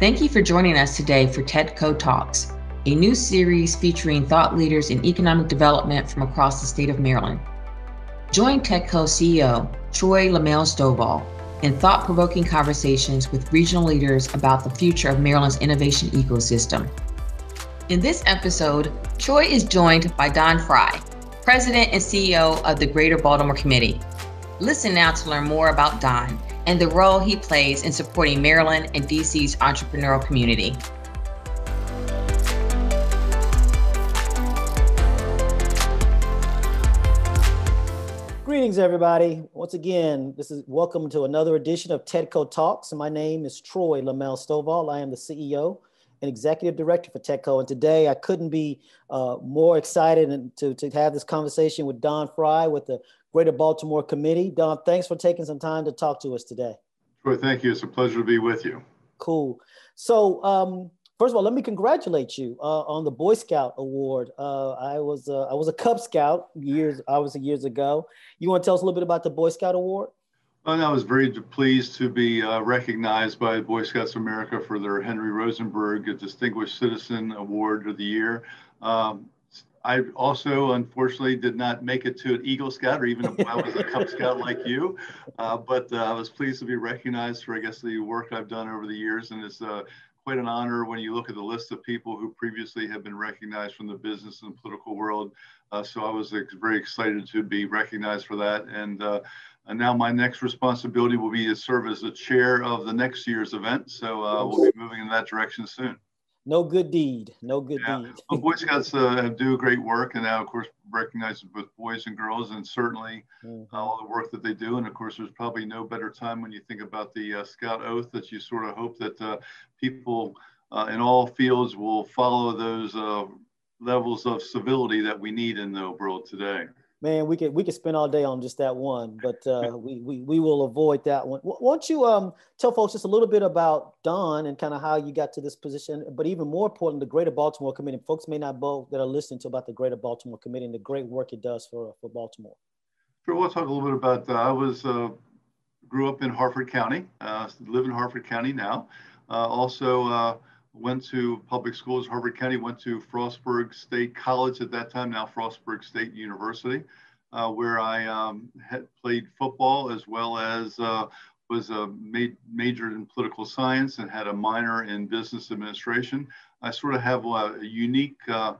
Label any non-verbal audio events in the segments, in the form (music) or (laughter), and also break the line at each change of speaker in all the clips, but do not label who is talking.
Thank you for joining us today for TEDCO Talks, a new series featuring thought leaders in economic development from across the state of Maryland. Join TEDCO CEO Troy LeMaile Stovall in thought provoking conversations with regional leaders about the future of Maryland's innovation ecosystem. In this episode, Troy is joined by Don Fry, President and CEO of the Greater Baltimore Committee. Listen now to learn more about Don and the role he plays in supporting Maryland and DC's entrepreneurial community.
Greetings, everybody. Once again, this is welcome to another edition of TEDCO Talks. My name is Troy LeMaile Stovall. I am the CEO and executive director for TEDCO. And today I couldn't be uh, more excited to, to have this conversation with Don Fry with the Greater Baltimore Committee. Don, thanks for taking some time to talk to us today.
Sure, thank you. It's a pleasure to be with you.
Cool. So, um, first of all, let me congratulate you uh, on the Boy Scout Award. Uh, I was uh, I was a Cub Scout years obviously years ago. You want to tell us a little bit about the Boy Scout Award?
Well, I was very pleased to be uh, recognized by Boy Scouts of America for their Henry Rosenberg Distinguished Citizen Award of the Year. Um, I also, unfortunately, did not make it to an Eagle Scout or even if I was a (laughs) Cub Scout like you. Uh, but uh, I was pleased to be recognized for, I guess, the work I've done over the years. And it's uh, quite an honor when you look at the list of people who previously have been recognized from the business and political world. Uh, so I was very excited to be recognized for that. And uh, and now my next responsibility will be to serve as the chair of the next year's event. So uh, we'll be moving in that direction soon.
No good deed. No good yeah. deed.
well, Boy Scouts uh, do great work, and now, of course, recognized both boys and girls, and certainly mm-hmm. all the work that they do. And of course, there's probably no better time when you think about the uh, Scout Oath that you sort of hope that uh, people uh, in all fields will follow those uh, levels of civility that we need in the world today
man, we could we could spend all day on just that one, but uh, (laughs) we, we we will avoid that one. Why don't you um tell folks just a little bit about Don and kind of how you got to this position, but even more important, the Greater Baltimore Committee. Folks may not know that are listening to about the Greater Baltimore Committee and the great work it does for for Baltimore.
Sure, we'll talk a little bit about. Uh, I was uh, grew up in Harford County, uh, live in Harford County now. Uh, also uh, went to public schools, Harford County, went to Frostburg State College at that time, now Frostburg State University, uh, where I um, had played football as well as uh, was a ma- in political science and had a minor in business administration. I sort of have a, a unique uh,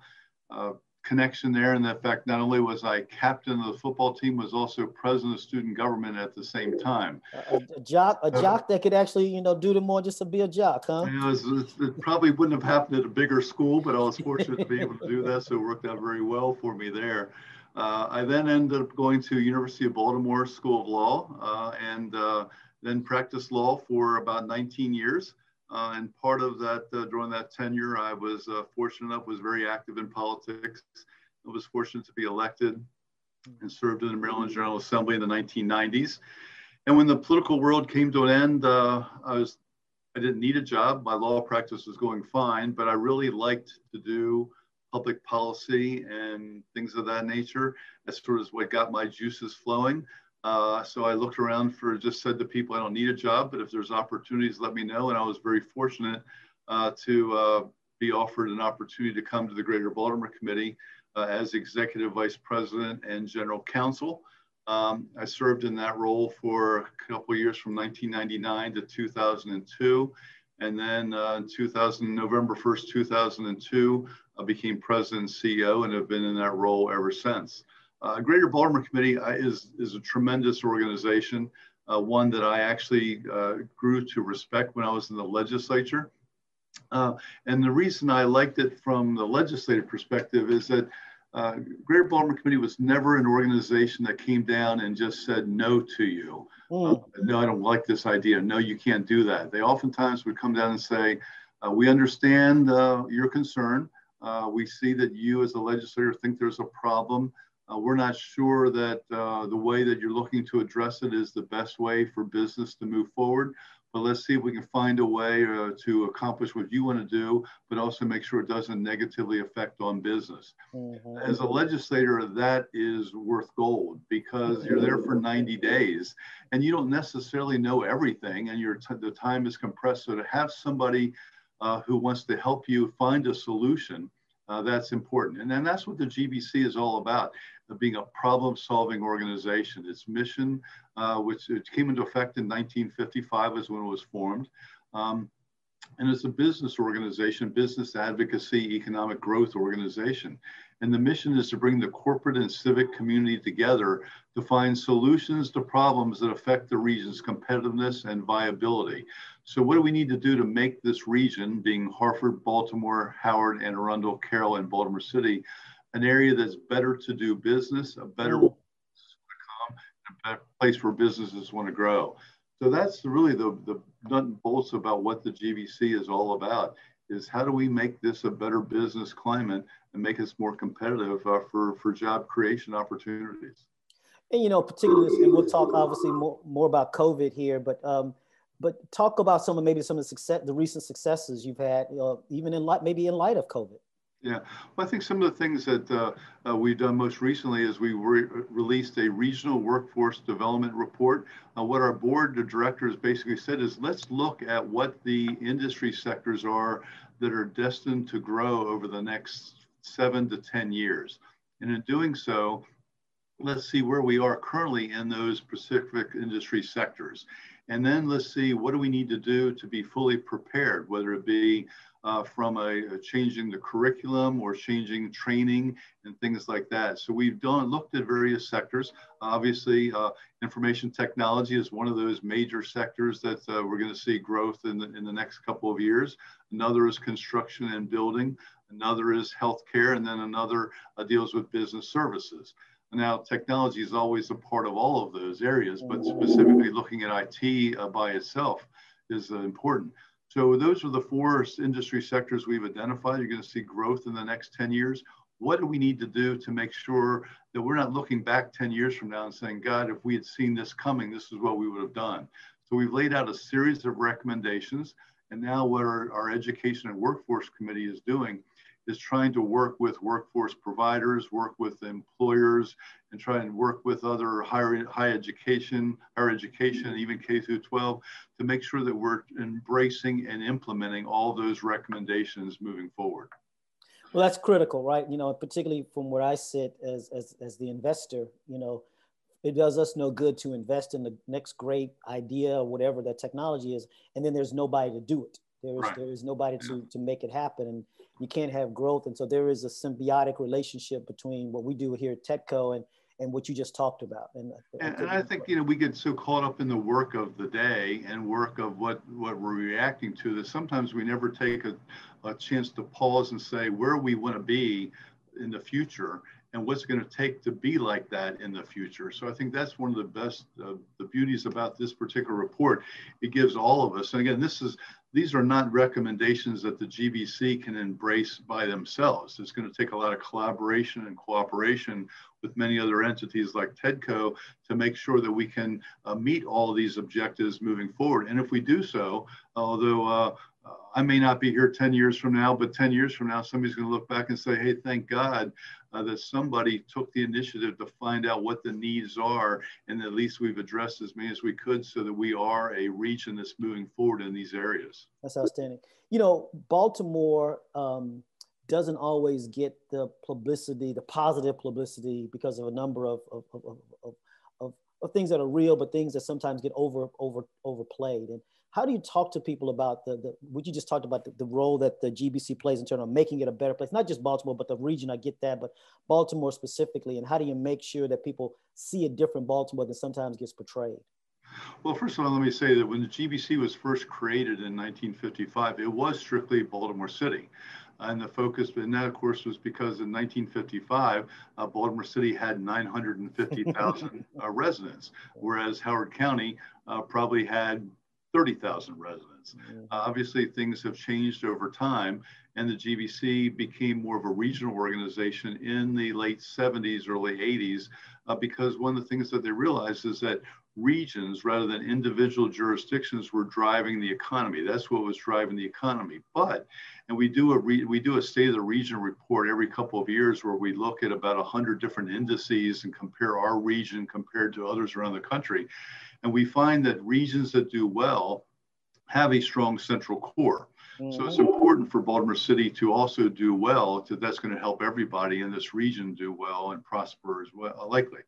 uh connection there. And the fact not only was I captain of the football team, was also president of student government at the same time.
A, a jock, a uh, jock that could actually, you know, do the more just to be a jock, huh?
It probably wouldn't have happened at a bigger school, but I was fortunate to be able to do that. So it worked out very well for me there. Uh, I then ended up going to University of Baltimore School of Law uh, and uh, then practiced law for about 19 years. Uh, and part of that, uh, during that tenure, I was uh, fortunate enough, was very active in politics. I was fortunate to be elected and served in the Maryland General Assembly in the 1990s. And when the political world came to an end, uh, I was I didn't need a job. My law practice was going fine, but I really liked to do public policy and things of that nature. That's sort of what got my juices flowing. Uh, so I looked around for, just said to people, I don't need a job, but if there's opportunities, let me know. And I was very fortunate uh, to uh, be offered an opportunity to come to the Greater Baltimore Committee uh, as Executive Vice President and General Counsel. Um, I served in that role for a couple years from 1999 to 2002. And then uh, in 2000, November 1st, 2002, I became President and CEO and have been in that role ever since. Uh, Greater Baltimore Committee uh, is, is a tremendous organization, uh, one that I actually uh, grew to respect when I was in the legislature. Uh, and the reason I liked it from the legislative perspective is that uh, Greater Baltimore Committee was never an organization that came down and just said no to you. Mm. no, I don't like this idea. No, you can't do that. They oftentimes would come down and say, we understand your concern. we see that you as a legislator think there's a problem Uh, we're not sure that uh, the way that you're looking to address it is the best way for business to move forward. But let's see if we can find a way uh, to accomplish what you want to do, but also make sure it doesn't negatively affect on business. Mm-hmm. As a legislator, that is worth gold because you're there for 90 days and you don't necessarily know everything, and your t- the time is compressed. So to have somebody uh, who wants to help you find a solution uh, that's important. And then that's what the GBC is all about, uh, being a problem solving organization. Its mission, uh, which came into effect in 1955 is when it was formed. Um, and it's a business organization, business advocacy, economic growth organization. And the mission is to bring the corporate and civic community together to find solutions to problems that affect the region's competitiveness and viability. So what do we need to do to make this region, being Harford, Baltimore, Howard, Anne Arundel, Carroll, and Baltimore City, an area that's better to do business, a better, a better place where businesses want to grow. So that's really the, the nut and bolts about what the GBC is all about is how do we make this a better business climate and make us more competitive uh, for, for job creation opportunities.
And, you know, particularly, and we'll talk obviously more, more about COVID here, but um, but talk about some of maybe some of the success, the recent successes you've had, you know, even in light, maybe in light of COVID.
Yeah, well, I think some of the things that uh, uh, we've done most recently is we re released a regional workforce development report. Uh, what our board of directors basically said is let's look at what the industry sectors are that are destined to grow over the next seven to 10 years. And in doing so, let's see where we are currently in those specific industry sectors. And then let's see what do we need to do to be fully prepared, whether it be uh, from a, a, changing the curriculum or changing training and things like that. So we've done looked at various sectors. Obviously, uh, information technology is one of those major sectors that uh, we're going to see growth in the, in the next couple of years. Another is construction and building. Another is healthcare, and then another uh, deals with business services. Now, technology is always a part of all of those areas, but specifically looking at IT uh, by itself is uh, important. So those are the four industry sectors we've identified. You're going to see growth in the next 10 years. What do we need to do to make sure that we're not looking back 10 years from now and saying, God, if we had seen this coming, this is what we would have done. So we've laid out a series of recommendations. And now what our, our Education and Workforce Committee is doing is trying to work with workforce providers, work with employers, and try and work with other higher high education, higher education, even K through 12 to make sure that we're embracing and implementing all those recommendations moving forward.
Well, that's critical, right? You know, particularly from where I sit as, as, as the investor, you know, it does us no good to invest in the next great idea or whatever that technology is, and then there's nobody to do it. There is, right. there is nobody to, to make it happen. And you can't have growth. And so there is a symbiotic relationship between what we do here at TEDCO and, and what you just talked about.
And, and, and I think, you know, we get so caught up in the work of the day and work of what, what we're reacting to that sometimes we never take a, a chance to pause and say where we want to be in the future and what's going to take to be like that in the future. So I think that's one of the best, uh, the beauties about this particular report. It gives all of us, and again, this is these are not recommendations that the GBC can embrace by themselves. It's going to take a lot of collaboration and cooperation with many other entities like TEDCO to make sure that we can uh, meet all these objectives moving forward. And if we do so, although uh, I may not be here 10 years from now, but 10 years from now, somebody's going to look back and say, hey, thank God uh, that somebody took the initiative to find out what the needs are. And at least we've addressed as many as we could so that we are a region that's moving forward in these areas.
That's outstanding. You know, Baltimore um, doesn't always get the publicity, the positive publicity, because of a number of, of, of, of, of, things that are real, but things that sometimes get over, over, overplayed. And how do you talk to people about the, the what you just talked about the, the, role that the GBC plays in terms of making it a better place, not just Baltimore, but the region, I get that, but Baltimore specifically, and how do you make sure that people see a different Baltimore than sometimes gets portrayed?
Well, first of all, let me say that when the GBC was first created in 1955, it was strictly Baltimore City. And the focus, and that of course was because in 1955, uh, Baltimore City had 950,000 (laughs) uh, residents, whereas Howard County uh, probably had 30,000 residents. Mm-hmm. Obviously, things have changed over time, and the GBC became more of a regional organization in the late 70s, early 80s, uh, because one of the things that they realized is that regions rather than individual jurisdictions were driving the economy. That's what was driving the economy. But, and we do a re, we do a state of the region report every couple of years where we look at about 100 different indices and compare our region compared to others around the country. And we find that regions that do well have a strong central core. So it's mm-hmm. important for Baltimore City to also do well, because that's going to help everybody in this region do well and prosper as well, likely.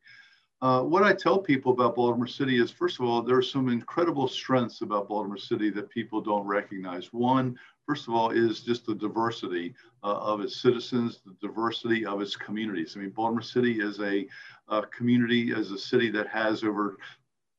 Uh, what I tell people about Baltimore City is, first of all, there are some incredible strengths about Baltimore City that people don't recognize. One, first of all, is just the diversity uh, of its citizens, the diversity of its communities. I mean, Baltimore City is a, a community, as a city that has over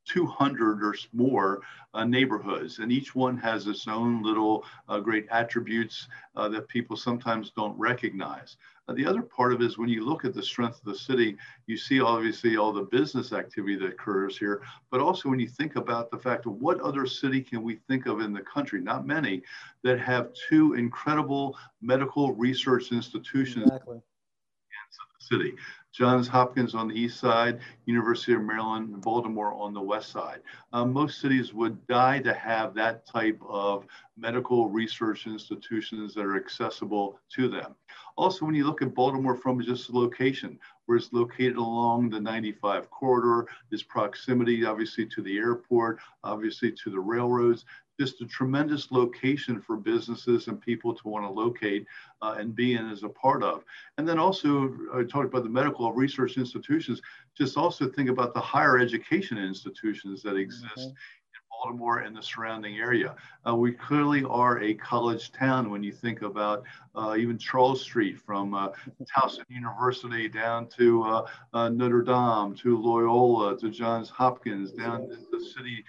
200 or more uh, neighborhoods, and each one has its own little uh, great attributes uh, that people sometimes don't recognize. The other part of it is when you look at the strength of the city, you see obviously all the business activity that occurs here, but also when you think about the fact of what other city can we think of in the country, not many, that have two incredible medical research institutions exactly. City. Johns Hopkins on the east side, University of Maryland, Baltimore on the west side. Um, most cities would die to have that type of medical research institutions that are accessible to them. Also, when you look at Baltimore from just the location, where it's located along the 95 corridor, its proximity obviously to the airport, obviously to the railroads, just a tremendous location for businesses and people to want to locate uh, and be in as a part of. And then also, I talked about the medical research institutions, just also think about the higher education institutions that exist. Mm-hmm. in Baltimore and the surrounding area. Uh, we clearly are a college town when you think about uh, even Charles Street from uh, (laughs) Towson University down to uh, uh, Notre Dame to Loyola to Johns Hopkins down to the city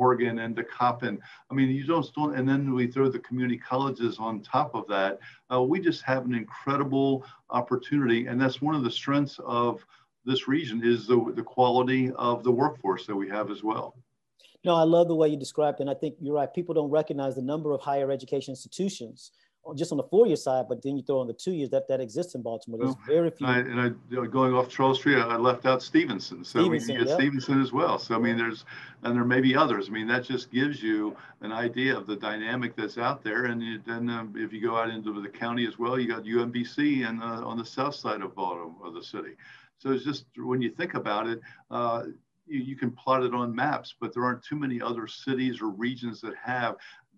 Morgan and to Coppin. I mean, you don't, don't, and then we throw the community colleges on top of that. Uh, we just have an incredible opportunity, and that's one of the strengths of this region is the, the quality of the workforce that we have as well.
No, I love the way you described it. And I think you're right. People don't recognize the number of higher education institutions just on the four year side, but then you throw on the two years that that exists in Baltimore. There's very few.
I, and I, you know, going off Charles Street, I left out Stevenson. So Stevenson, we get yep. Stevenson as well. So I mean, there's and there may be others. I mean, that just gives you an idea of the dynamic that's out there. And you, then um, if you go out into the county as well, you got UMBC and uh, on the south side of Baltimore, of the city. So it's just when you think about it. Uh, you, you can plot it on maps, but there aren't too many other cities or regions that have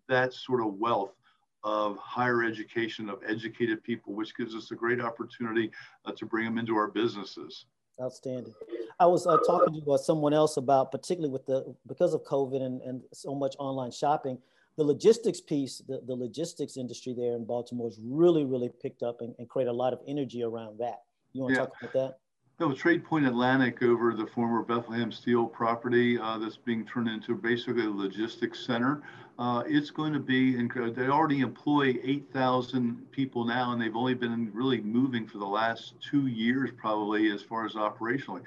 that sort of wealth of higher education, of educated people, which gives us a great opportunity uh, to bring them into our businesses.
Outstanding. I was uh, talking to uh, someone else about, particularly with the because of COVID and, and so much online shopping, the logistics piece, the, the logistics industry there in Baltimore is really, really picked up and, and create a lot of energy around that. You want to yeah. talk about that?
No, Trade Point Atlantic over the former Bethlehem Steel property uh, that's being turned into basically a logistics center. Uh, it's going to be, incredible. they already employ 8,000 people now, and they've only been really moving for the last two years, probably, as far as operationally.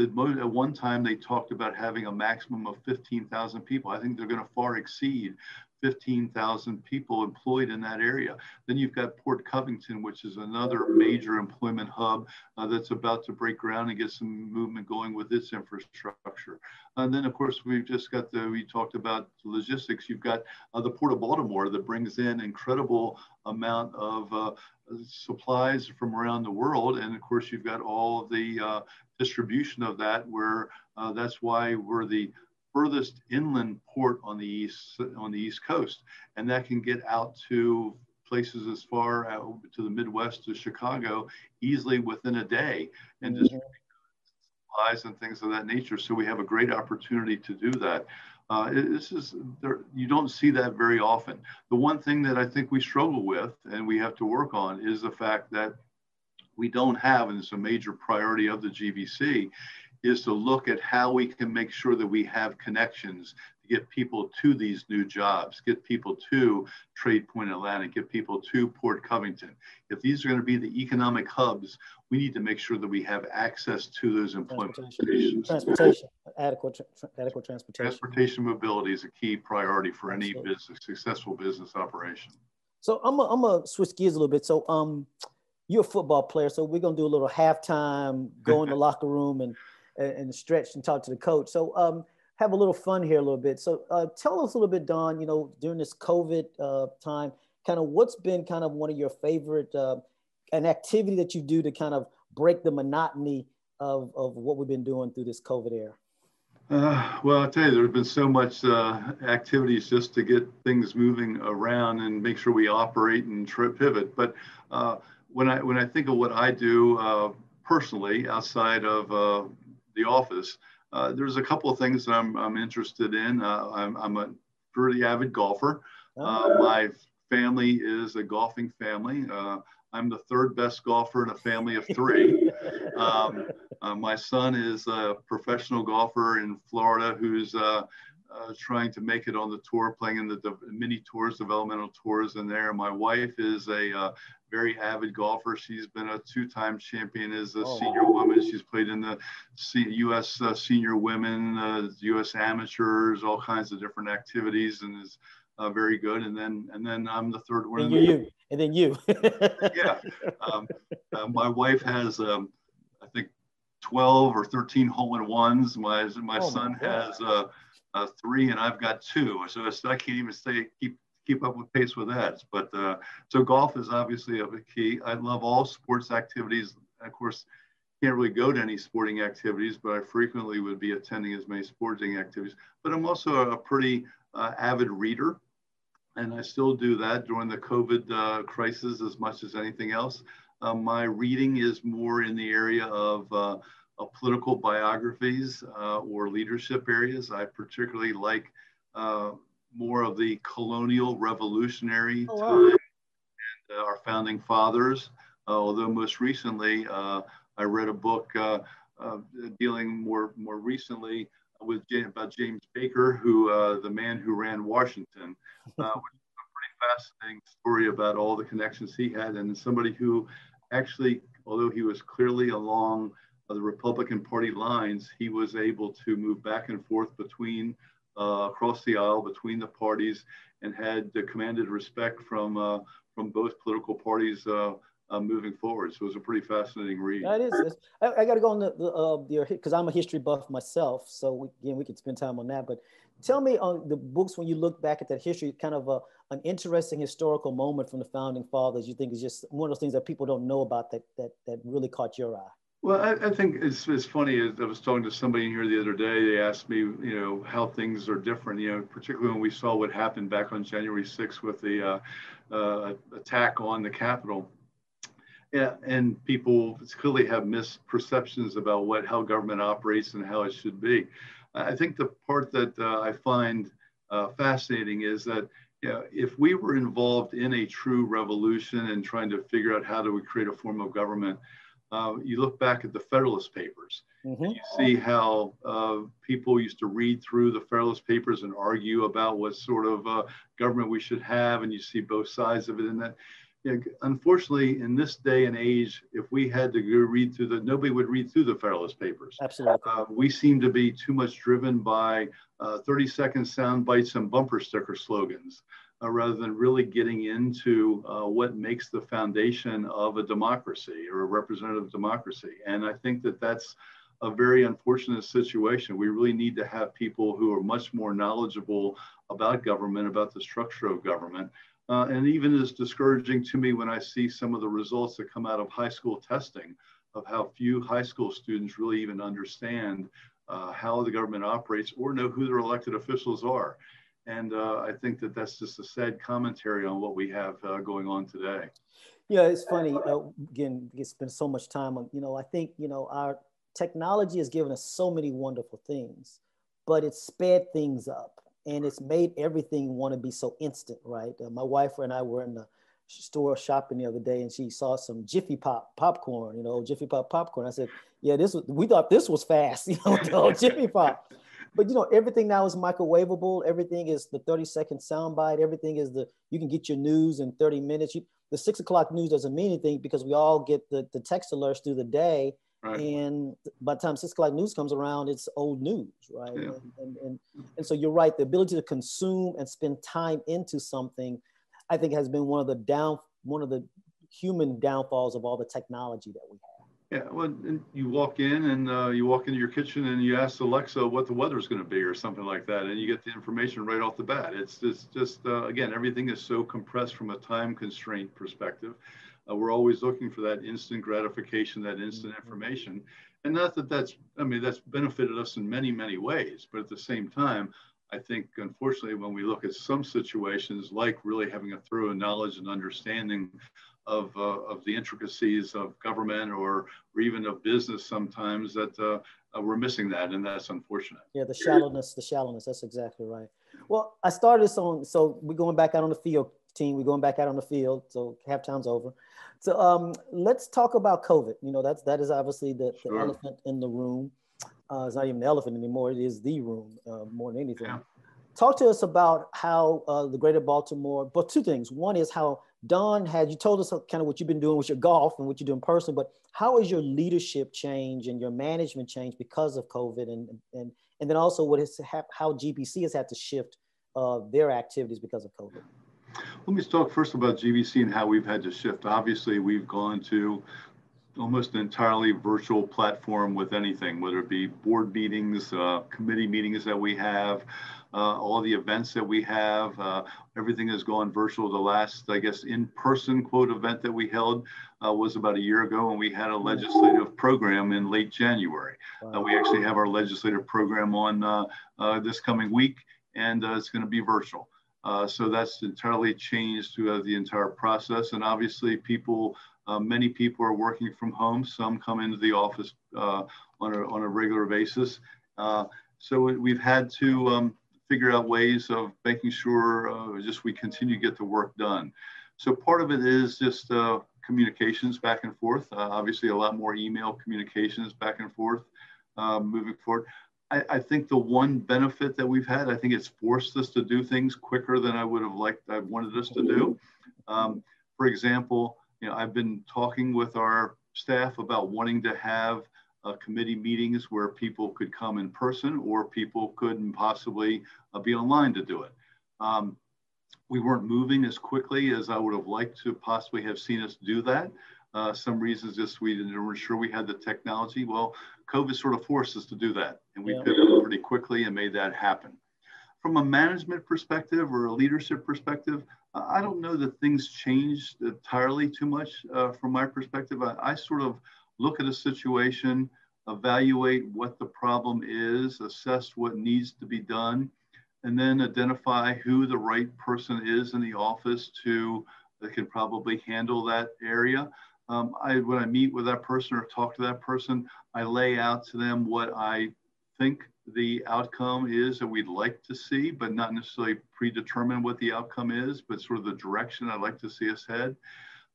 At one time, they talked about having a maximum of 15,000 people. I think they're going to far exceed 15,000 people employed in that area. Then you've got Port Covington, which is another major employment hub uh, that's about to break ground and get some movement going with its infrastructure. And then, of course, we've just got the, we talked about logistics. You've got uh, the Port of Baltimore that brings in incredible amount of uh, supplies from around the world. And of course, you've got all of the uh, distribution of that where uh, that's why we're the furthest inland port on the east on the east coast, and that can get out to places as far out to the Midwest to Chicago easily within a day, and just mm-hmm. supplies and things of that nature. So we have a great opportunity to do that. Uh, this is there, you don't see that very often. The one thing that I think we struggle with and we have to work on is the fact that we don't have, and it's a major priority of the GBC, is to look at how we can make sure that we have connections to get people to these new jobs, get people to Trade Point Atlantic, get people to Port Covington. If these are going to be the economic hubs, we need to make sure that we have access to those employment
transportation, transportation adequate, adequate transportation.
Transportation mobility is a key priority for Absolutely. any business, successful business operation.
So I'm gonna I'm switch gears a little bit. So um, you're a football player, so we're gonna do a little halftime, go (laughs) in the locker room and and stretch and talk to the coach. So um, have a little fun here a little bit. So uh, tell us a little bit, Don. You know, during this COVID uh, time, kind of what's been kind of one of your favorite uh, an activity that you do to kind of break the monotony of of what we've been doing through this COVID era.
Uh, well, I'll tell you, there's been so much uh, activities just to get things moving around and make sure we operate and trip pivot. But uh, when I when I think of what I do uh, personally outside of uh, the office, uh, there's a couple of things that I'm, I'm interested in. Uh, I'm, I'm, a pretty avid golfer. Uh, oh. my family is a golfing family. Uh, I'm the third best golfer in a family of three. (laughs) Um, uh, my son is a professional golfer in Florida who's uh, trying to make it on the tour, playing in the mini tours, developmental tours in there. My wife is a very avid golfer. She's been a two-time champion as a oh. senior woman. She's played in the U.S. Uh, senior women, uh, U.S. amateurs, all kinds of different activities, and is uh, very good. And then and then I'm the third one.
And you, you, and then you.
yeah, um, uh, my wife has um, I think 12 or 13 hole in ones. My my oh son my has uh, uh, three, and I've got two. So I can't even say keep keep up with pace with that. But uh, so golf is obviously a key. I love all sports activities. Of course, can't really go to any sporting activities, but I frequently would be attending as many sporting activities. But I'm also a pretty uh, avid reader, and I still do that during the COVID uh, crisis as much as anything else. Uh, my reading is more in the area of uh, political biographies uh, or leadership areas. I particularly like uh, more of the colonial revolutionary oh, wow. time and uh, our founding fathers. Uh, although most recently, uh, I read a book uh, uh, dealing more more recently with James, about James Baker, who the man who ran Washington, which is a pretty fascinating story about all the connections he had, and somebody who actually, although he was clearly along the Republican Party lines, he was able to move back and forth between uh, across the aisle between the parties and had commanded respect from uh, from both political parties uh, uh, moving forward. So it was a pretty fascinating read.
That is. I, I got to go on the because I'm a history buff myself. So we, again, we could spend time on that. But tell me on the books when you look back at that history, kind of a, an interesting historical moment from the founding fathers. You think is just one of those things that people don't know about that that that really caught your eye.
Well, I, I, think it's, it's funny. I was talking to somebody here the other day. They asked me, you know, how things are different. You know, particularly when we saw what happened back on January 6th with the uh, uh, attack on the Capitol. Yeah, and people clearly have misperceptions about what how government operates and how it should be. I think the part that uh, I find uh, fascinating is that you know, if we were involved in a true revolution and trying to figure out how do we create a form of government uh, you look back at the Federalist Papers, mm-hmm. you see how uh, people used to read through the Federalist Papers and argue about what sort of uh, government we should have, and you see both sides of it. And that, you know, unfortunately, in this day and age, if we had to go read through the, nobody would read through the Federalist Papers.
Absolutely. Uh,
we seem to be too much driven by uh, 30 second sound bites and bumper sticker slogans uh, rather than really getting into uh, what makes the foundation of a democracy or a representative democracy. And I think that that's a very unfortunate situation. We really need to have people who are much more knowledgeable about government, about the structure of government. Uh, and even as discouraging to me when I see some of the results that come out of high school testing of how few high school students really even understand uh, how the government operates or know who their elected officials are. And uh, I think that that's just a sad commentary on what we have uh, going on today.
Yeah, it's funny. Uh, again, we spend so much time on, you know, I think, you know, our technology has given us so many wonderful things, but it's sped things up and it's made everything want to be so instant, right? Uh, my wife and I were in the store shopping the other day and she saw some Jiffy Pop popcorn, you know, Jiffy Pop popcorn. I said, yeah, this was, we thought this was fast, (laughs) you know, Jiffy Pop. But you know, everything now is microwavable. Everything is the 30 second soundbite. Everything is the, you can get your news in 30 minutes. You, the six o'clock news doesn't mean anything because we all get the, the text alerts through the day. Right. And by the time six o'clock news comes around, it's old news, right? Yeah. And, and, and, and so you're right. The ability to consume and spend time into something, I think has been one of the down, one of the human downfalls of all the technology that we have.
Yeah, well, you walk in and uh, you walk into your kitchen and you ask Alexa what the weather's going to be or something like that, and you get the information right off the bat. It's just, just uh, again, everything is so compressed from a time constraint perspective. Uh, we're always looking for that instant gratification, that instant mm-hmm. information, and not that that's, I mean, that's benefited us in many, many ways. But at the same time, I think, unfortunately, when we look at some situations like really having a thorough knowledge and understanding of, uh, of the intricacies of government or, or even of business sometimes that uh, uh, we're missing that and that's unfortunate.
Yeah the shallowness the shallowness that's exactly right. Well i started this on so we're going back out on the field team we're going back out on the field so halftime's over. So um, let's talk about covid. You know that's that is obviously the, the sure. elephant in the room. Uh, it's not even the elephant anymore it is the room uh, more than anything. Yeah. talk to us about how uh, the greater baltimore but two things. One is how Don had you told us kind of what you've been doing with your golf and what you do in person, but how has your leadership change and your management change because of COVID, and and and then also what is how GBC has had to shift uh, their activities because of COVID.
Let me talk first about GBC and how we've had to shift. Obviously, we've gone to almost an entirely virtual platform with anything, whether it be board meetings, uh, committee meetings that we have, all the events that we have. Uh, everything has gone virtual. The last, I guess, in-person quote event that we held uh, was about a year ago, and we had a legislative program in late January. Uh, we actually have our legislative program on uh, uh, this coming week, and it's going to be virtual. so that's entirely changed throughout the entire process, and obviously people. many people are working from home. Some come into the office on, a, on a regular basis. so we've had to um, figure out ways of making sure uh, just we continue to get the work done. So part of it is just uh, communications back and forth. Uh, obviously, a lot more email communications back and forth uh, moving forward. I, I, think the one benefit that we've had, I think it's forced us to do things quicker than I would have liked, I wanted us to do. Um, for example, you know, I've been talking with our staff about wanting to have uh, committee meetings where people could come in person or people couldn't possibly uh, be online to do it. Um, we weren't moving as quickly as I would have liked to possibly have seen us do that. Uh, some reasons just we didn't weren't sure we had the technology. Well, COVID sort of forced us to do that, and we yeah. pivoted pretty quickly and made that happen. From a management perspective or a leadership perspective, I don't know that things changed entirely too much uh, from my perspective. I, I, sort of look at a situation, evaluate what the problem is, assess what needs to be done, and then identify who the right person is in the office to that can probably handle that area. Um, I, when I meet with that person or talk to that person, I lay out to them what I think the outcome is that we'd like to see, but not necessarily predetermine what the outcome is, but sort of the direction I'd like to see us head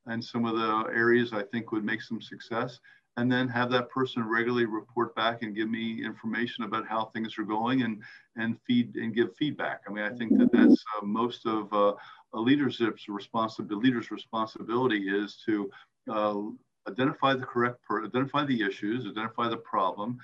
and some of the areas I think would make some success, and then have that person regularly report back and give me information about how things are going and and feed and give feedback. I mean, I think that that's uh, most of uh, a leadership's responsibility. Leader's responsibility is to uh, identify the correct, per- identify the issues, identify the problem,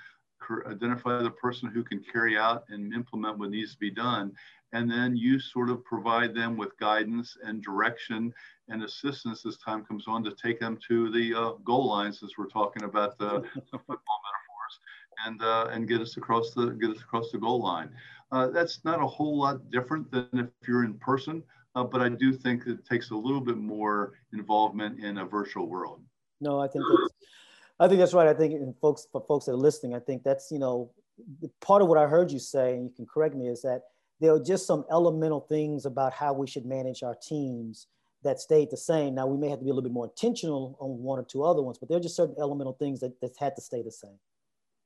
identify the person who can carry out and implement what needs to be done, and then you sort of provide them with guidance and direction and assistance as time comes on to take them to the uh, goal lines as we're talking about the, (laughs) the football metaphors and uh, and get us across the get us across the goal line. Uh, that's not a whole lot different than if you're in person, uh, but I do think it takes a little bit more involvement in a virtual world.
No, I think that's I think that's right. I think folks for folks that are listening, I think that's you know part of what I heard you say, and you can correct me, is that there are just some elemental things about how we should manage our teams that stayed the same. Now we may have to be a little bit more intentional on one or two other ones, but there are just certain elemental things that, that had to stay the same.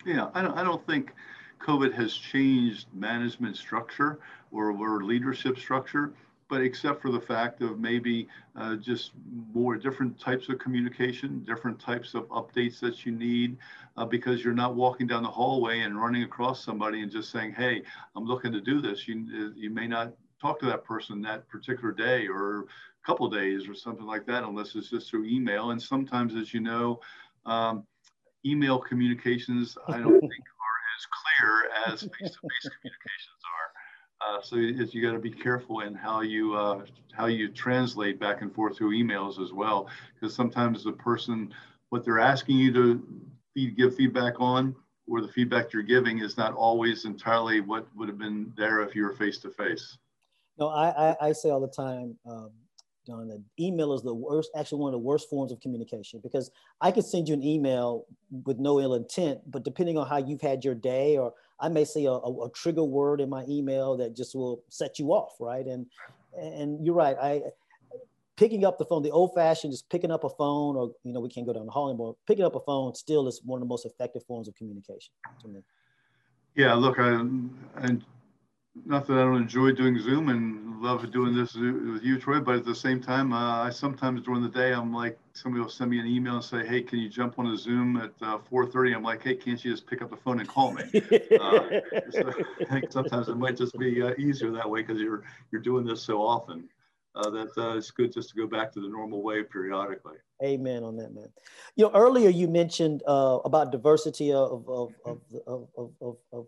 Yeah, I don't, I don't think COVID has changed management structure or, or leadership structure, but except for the fact of maybe uh, just more different types of communication, different types of updates that you need, uh, because you're not walking down the hallway and running across somebody and just saying, "Hey, I'm looking to do this." You you may not talk to that person that particular day or a couple days or something like that, unless it's just through email. And sometimes, as you know, um, email communications I don't (laughs) think are as clear as face-to-face communications are. Uh, so you got to be careful in how you uh, how you translate back and forth through emails as well, because sometimes the person what they're asking you to feed, give feedback on or the feedback you're giving is not always entirely what would have been there if you were face to face.
No, I, I, I say all the time, um, Don, that email is the worst, actually one of the worst forms of communication because I could send you an email with no ill intent, but depending on how you've had your day, or I may say a, a, a trigger word in my email that just will set you off, right? And and you're right. I picking up the phone, the old fashioned, just picking up a phone, or you know, we can't go down the hall anymore. Picking up a phone still is one of the most effective forms of communication to me.
Yeah, look, I and not that I don't enjoy doing Zoom and love doing this with you, Troy, but at the same time, uh, I sometimes during the day, I'm like, somebody will send me an email and say, "Hey, can you jump on a Zoom at uh, 4:30?" I'm like, "Hey, can't you just pick up the phone and call me?" (laughs) uh, so I think sometimes it might just be uh, easier that way because you're you're doing this so often. Uh, that uh, it's good just to go back to the normal way periodically.
Amen on that, man. You know, earlier you mentioned uh, about diversity of of, of, of, of, of, of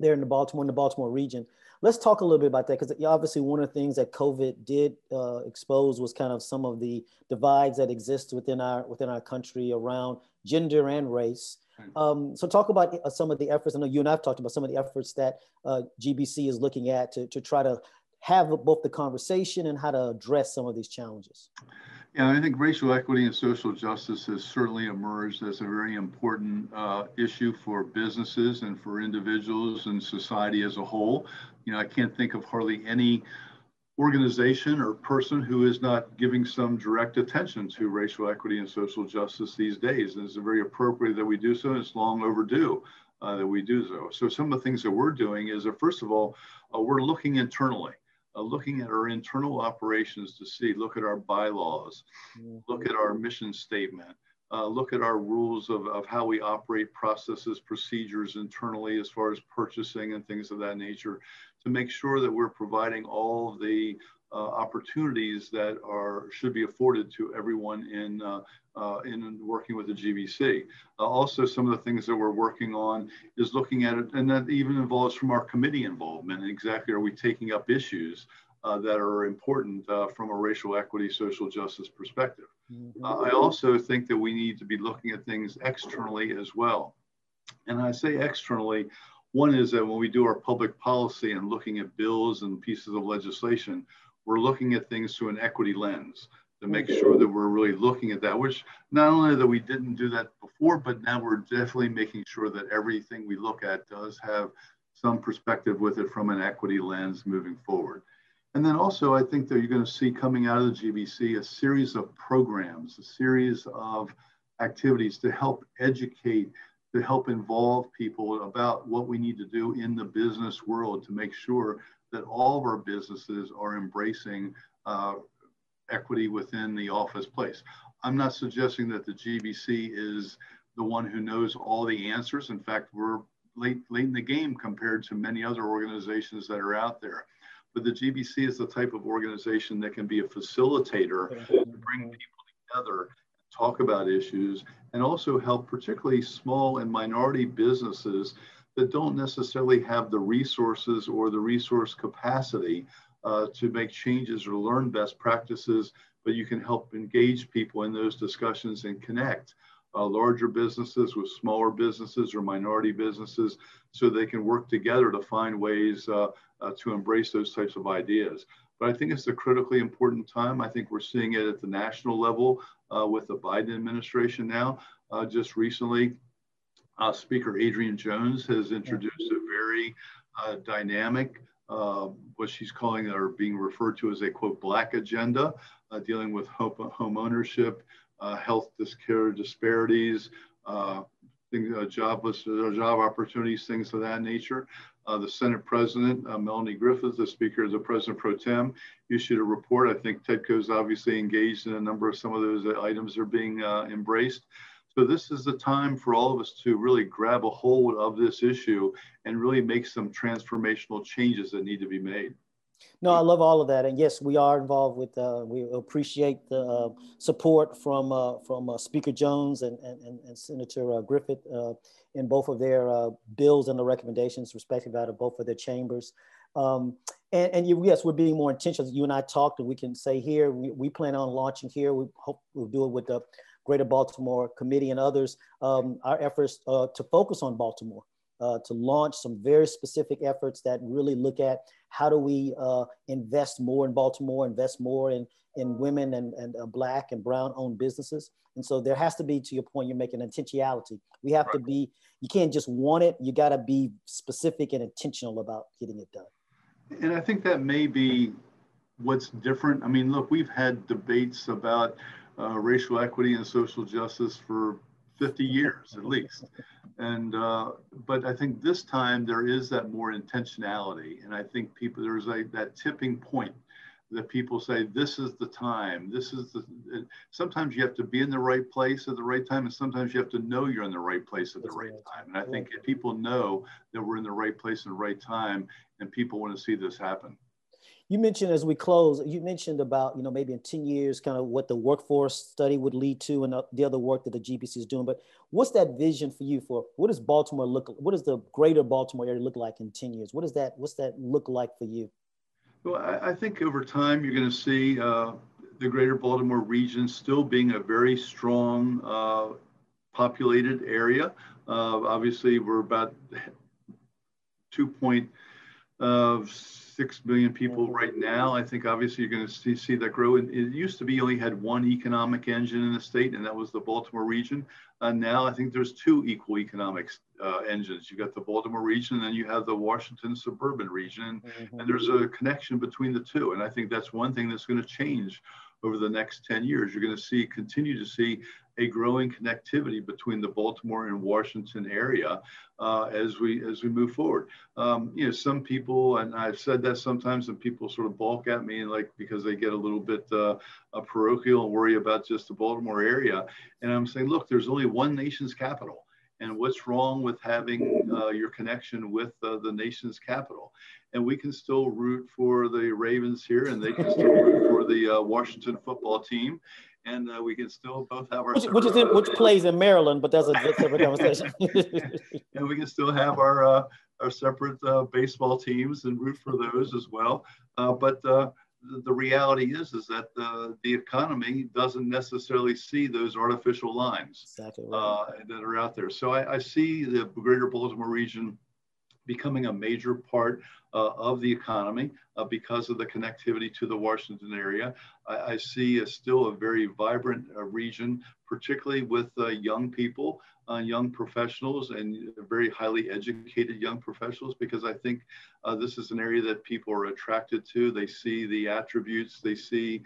there in the Baltimore, in the Baltimore region. Let's talk a little bit about that because obviously one of the things that COVID did uh, expose was kind of some of the divides that exist within our within our country around gender and race. Um, so talk about uh, some of the efforts. I know you and I've talked about some of the efforts that uh, GBC is looking at to, to try to have both the conversation and how to address some of these challenges.
Yeah, I think racial equity and social justice has certainly emerged as a very important uh, issue for businesses and for individuals and society as a whole. You know, I can't think of hardly any organization or person who is not giving some direct attention to racial equity and social justice these days. And it's very appropriate that we do so. It's long overdue uh, that we do so. So some of the things that we're doing is that first of all, uh, we're looking internally uh, looking at our internal operations to see, look at our bylaws, mm-hmm. look at our mission statement, uh, look at our rules of, of how we operate processes, procedures internally as far as purchasing and things of that nature to make sure that we're providing all the opportunities that are should be afforded to everyone in uh, uh, in working with the GBC. Uh, also, some of the things that we're working on is looking at it, and that even involves from our committee involvement. Exactly, are we taking up issues uh, that are important uh, from a racial equity, social justice perspective? Mm-hmm. I also think that we need to be looking at things externally as well. And I say externally, one is that when we do our public policy and looking at bills and pieces of legislation, we're looking at things through an equity lens to make sure that we're really looking at that, which not only that we didn't do that before, but now we're definitely making sure that everything we look at does have some perspective with it from an equity lens moving forward. And then also, I think that you're going to see coming out of the GBC a series of programs, a series of activities to help educate, to help involve people about what we need to do in the business world to make sure that all of our businesses are embracing uh, equity within the office place. I'm not suggesting that the GBC is the one who knows all the answers. In fact, we're late, late in the game compared to many other organizations that are out there. But the GBC is the type of organization that can be a facilitator to bring people together, talk about issues, and also help particularly small and minority businesses that don't necessarily have the resources or the resource capacity uh, to make changes or learn best practices, but you can help engage people in those discussions and connect uh, larger businesses with smaller businesses or minority businesses so they can work together to find ways uh, uh to embrace those types of ideas. But I think it's a critically important time. I think we're seeing it at the national level uh, with the Biden administration now. Uh, just recently, uh, Speaker Adrienne Jones has introduced a very uh, dynamic, uh, what she's calling or being referred to as a quote black agenda, uh, dealing with home, home ownership, uh, health care disparities, uh, things, jobless, job opportunities, things of that nature. The Senate President, Melony Griffith, the Speaker, of the President Pro Tem, issued a report. I think TEDCO is obviously engaged in a number of some of those items are being embraced. So this is the time for all of us to really grab a hold of this issue and really make some transformational changes that need to be made.
No, I love all of that, and yes, we are involved with. Uh, we appreciate the uh, support from uh, from uh, Speaker Jones and and, and Senator uh, Griffith uh, in both of their bills and the recommendations, respectively, out of both of their chambers. Um, and, and yes, we're being more intentional. You and I talked, and we can say here we, we plan on launching here. We hope we'll do it with the Greater Baltimore Committee and others. Um, our efforts to focus on Baltimore uh, to launch some very specific efforts that really look at how do we uh, invest more in Baltimore, invest more in, in women and, and uh, black and brown owned businesses. And so there has to be, to your point, you're making intentionality. We have right. to be, you can't just want it, you got to be specific and intentional about getting it done.
And I think that may be what's different. I mean, look, we've had debates about uh, racial equity and social justice for 50 years at least. And, uh, but I think this time there is that more intentionality. And I think people, there's like that tipping point that people say, this is the time, this is the, sometimes you have to be in the right place at the right time. And sometimes you have to know you're in the right place at the right time. And I think if people know that we're in the right place and the right time and people want to see this happen
you mentioned as we close, you mentioned about, you know, maybe in 10 years, kind of what the workforce study would lead to and the other work that the GBC is doing. But what's that vision for you for what does Baltimore look, what does the greater Baltimore area look like in 10 years? What does that, what's that look like for you?
Well, I, I think over time, you're going to see uh, the greater Baltimore region still being a very strong uh, populated area. Uh, obviously, we're about 2 point of six million people right now. I think obviously you're going to see, see that grow. And it used to be only had one economic engine in the state, and that was the Baltimore region. Uh, now I think there's two equal economic uh, engines. You've got the Baltimore region, and then you have the Washington suburban region, mm-hmm. and there's a connection between the two. And I think that's one thing that's going to change over the next 10 years. You're going to see continue to see a growing connectivity between the Baltimore and Washington area uh, as we as we move forward. Um, you know, some people, and I've said that sometimes, and people sort of balk at me, like because they get a little bit uh, parochial and worry about just the Baltimore area. And I'm saying, look, there's only one nation's capital and what's wrong with having uh, your connection with uh, the nation's capital. And we can still root for the Ravens here, and they can still root for the uh, Washington football team, and uh, we can still both have our
which, which is in, which plays in Maryland, but that's a (laughs) separate conversation. (laughs)
and we can still have our uh, our separate uh, baseball teams and root for those as well. but the reality is is that the, the economy doesn't necessarily see those artificial lines exactly right. uh, that are out there. So I, I, see the greater Baltimore region becoming a major part uh, of the economy uh, because of the connectivity to the Washington area. I, I see a, still a very vibrant uh, region, particularly with uh, young people uh, young professionals and very highly educated young professionals because I think uh, this is an area that people are attracted to. They see the attributes, they see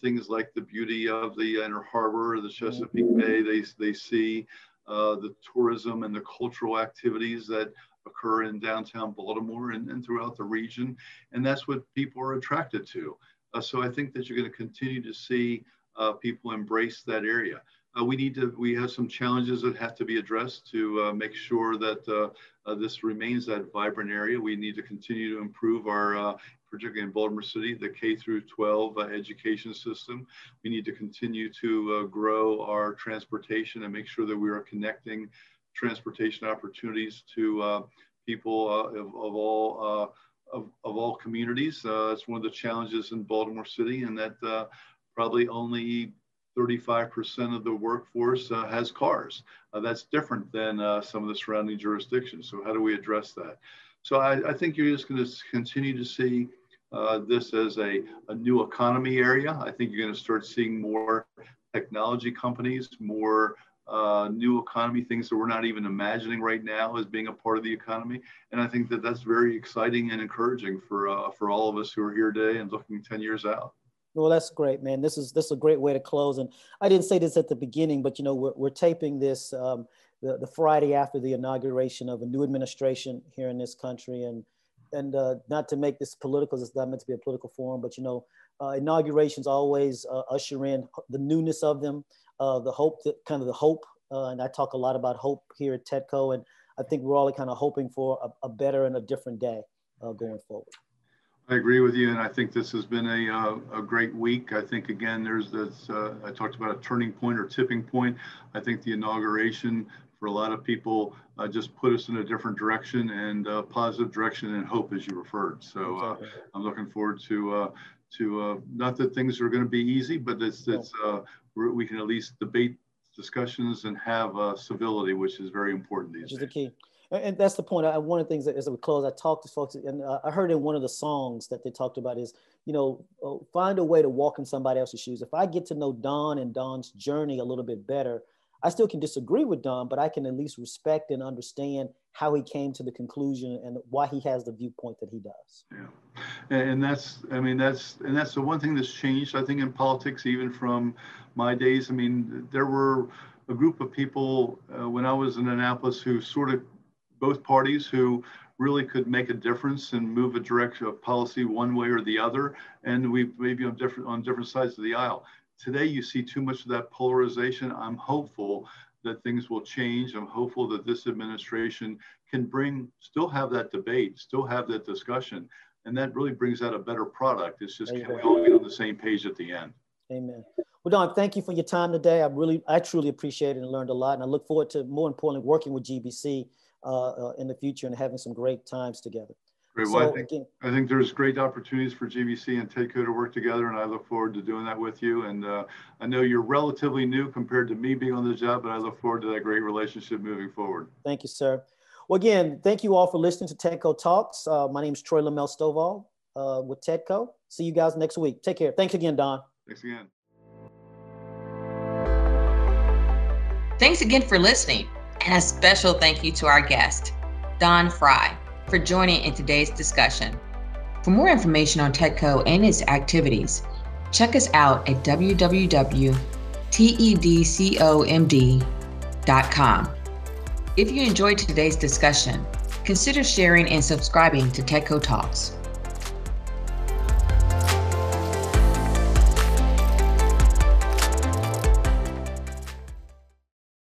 things like the beauty of the Inner Harbor, the Chesapeake Bay, they, they see the tourism and the cultural activities that occur in downtown Baltimore and, and throughout the region. And that's what people are attracted to. Uh, so I think that you're going to continue to see uh, people embrace that area. Uh, we need to, we have some challenges that have to be addressed to uh, make sure that uh, uh this remains that vibrant area. We need to continue to improve our, particularly in Baltimore City, the K through 12 uh, education system. We need to continue to grow our transportation and make sure that we are connecting transportation opportunities to people of, of, all of, of all communities. it's one of the challenges in Baltimore City, and that probably only 35% of the workforce uh, has cars. Uh, that's different than uh, some of the surrounding jurisdictions. So how do we address that? So I, I think you're just going to continue to see uh, this as a, a new economy area. I think you're going to start seeing more technology companies, more uh, new economy things that we're not even imagining right now as being a part of the economy. And I think that that's very exciting and encouraging for, uh, for all of us who are here today and looking 10 years out.
Well, that's great, man. This is this is a great way to close. And I didn't say this at the beginning, but you know, we're, we're taping this um, the, the Friday after the inauguration of a new administration here in this country. And, and uh, not to make this political, it's not meant to be a political forum, but you know, uh, inaugurations always uh, usher in the newness of them, uh, the hope, that, kind of the hope. Uh, and I talk a lot about hope here at TEDCO. And I think we're all kind of hoping for a, a better and a different day uh, going forward.
I agree with you, and I think this has been a, uh, a great week. I think again, there's this. Uh, I talked about a turning point or tipping point. I think the inauguration for a lot of people uh, just put us in a different direction and uh, positive direction and hope, as you referred. So uh, I'm looking forward to uh, to not that things are going to be easy, but it's it's we can at least debate discussions and have civility, which is very important these
which
days.
Is the key and that's the point. I, one of the things that as we close, I talked to folks, and uh, I heard in one of the songs that they talked about is, you know, uh, find a way to walk in somebody else's shoes. If I get to know Don and Don's journey a little bit better, I still can disagree with Don, but I can at least respect and understand how he came to the conclusion and why he has the viewpoint that he does.
Yeah, and that's, I mean, that's, and that's the one thing that's changed, I think, in politics, even from my days. I mean, there were a group of people uh, when I was in Annapolis who sort of both parties who really could make a difference and move a direction of policy one way or the other, and we maybe on different on different sides of the aisle. Today, you see too much of that polarization. I'm hopeful that things will change. I'm hopeful that this administration can bring, still have that debate, still have that discussion, and that really brings out a better product. It's just Amen. can we all get on the same page at the end?
Amen. Well, Don, thank you for your time today. I really, I truly appreciate it and learned a lot, and I look forward to more importantly working with GBC uh, uh, in the future and having some great times together.
Great. Well, so, I, think, again, I think there's great opportunities for GBC and TEDCO to work together, and I look forward to doing that with you. And uh, I know you're relatively new compared to me being on the job, but I look forward to that great relationship moving forward.
Thank you, sir. Well, again, thank you all for listening to TEDCO Talks. Uh, my name is Troy LeMaile Stovall uh, with TEDCO. See you guys next week. Take care. Thanks again, Don.
Thanks again.
Thanks again for listening. And a special thank you to our guest, Don Fry, for joining in today's discussion. For more information on TEDCO and its activities, check us out at www.tedcomd.com. If you enjoyed today's discussion, consider sharing and subscribing to TEDCO Talks.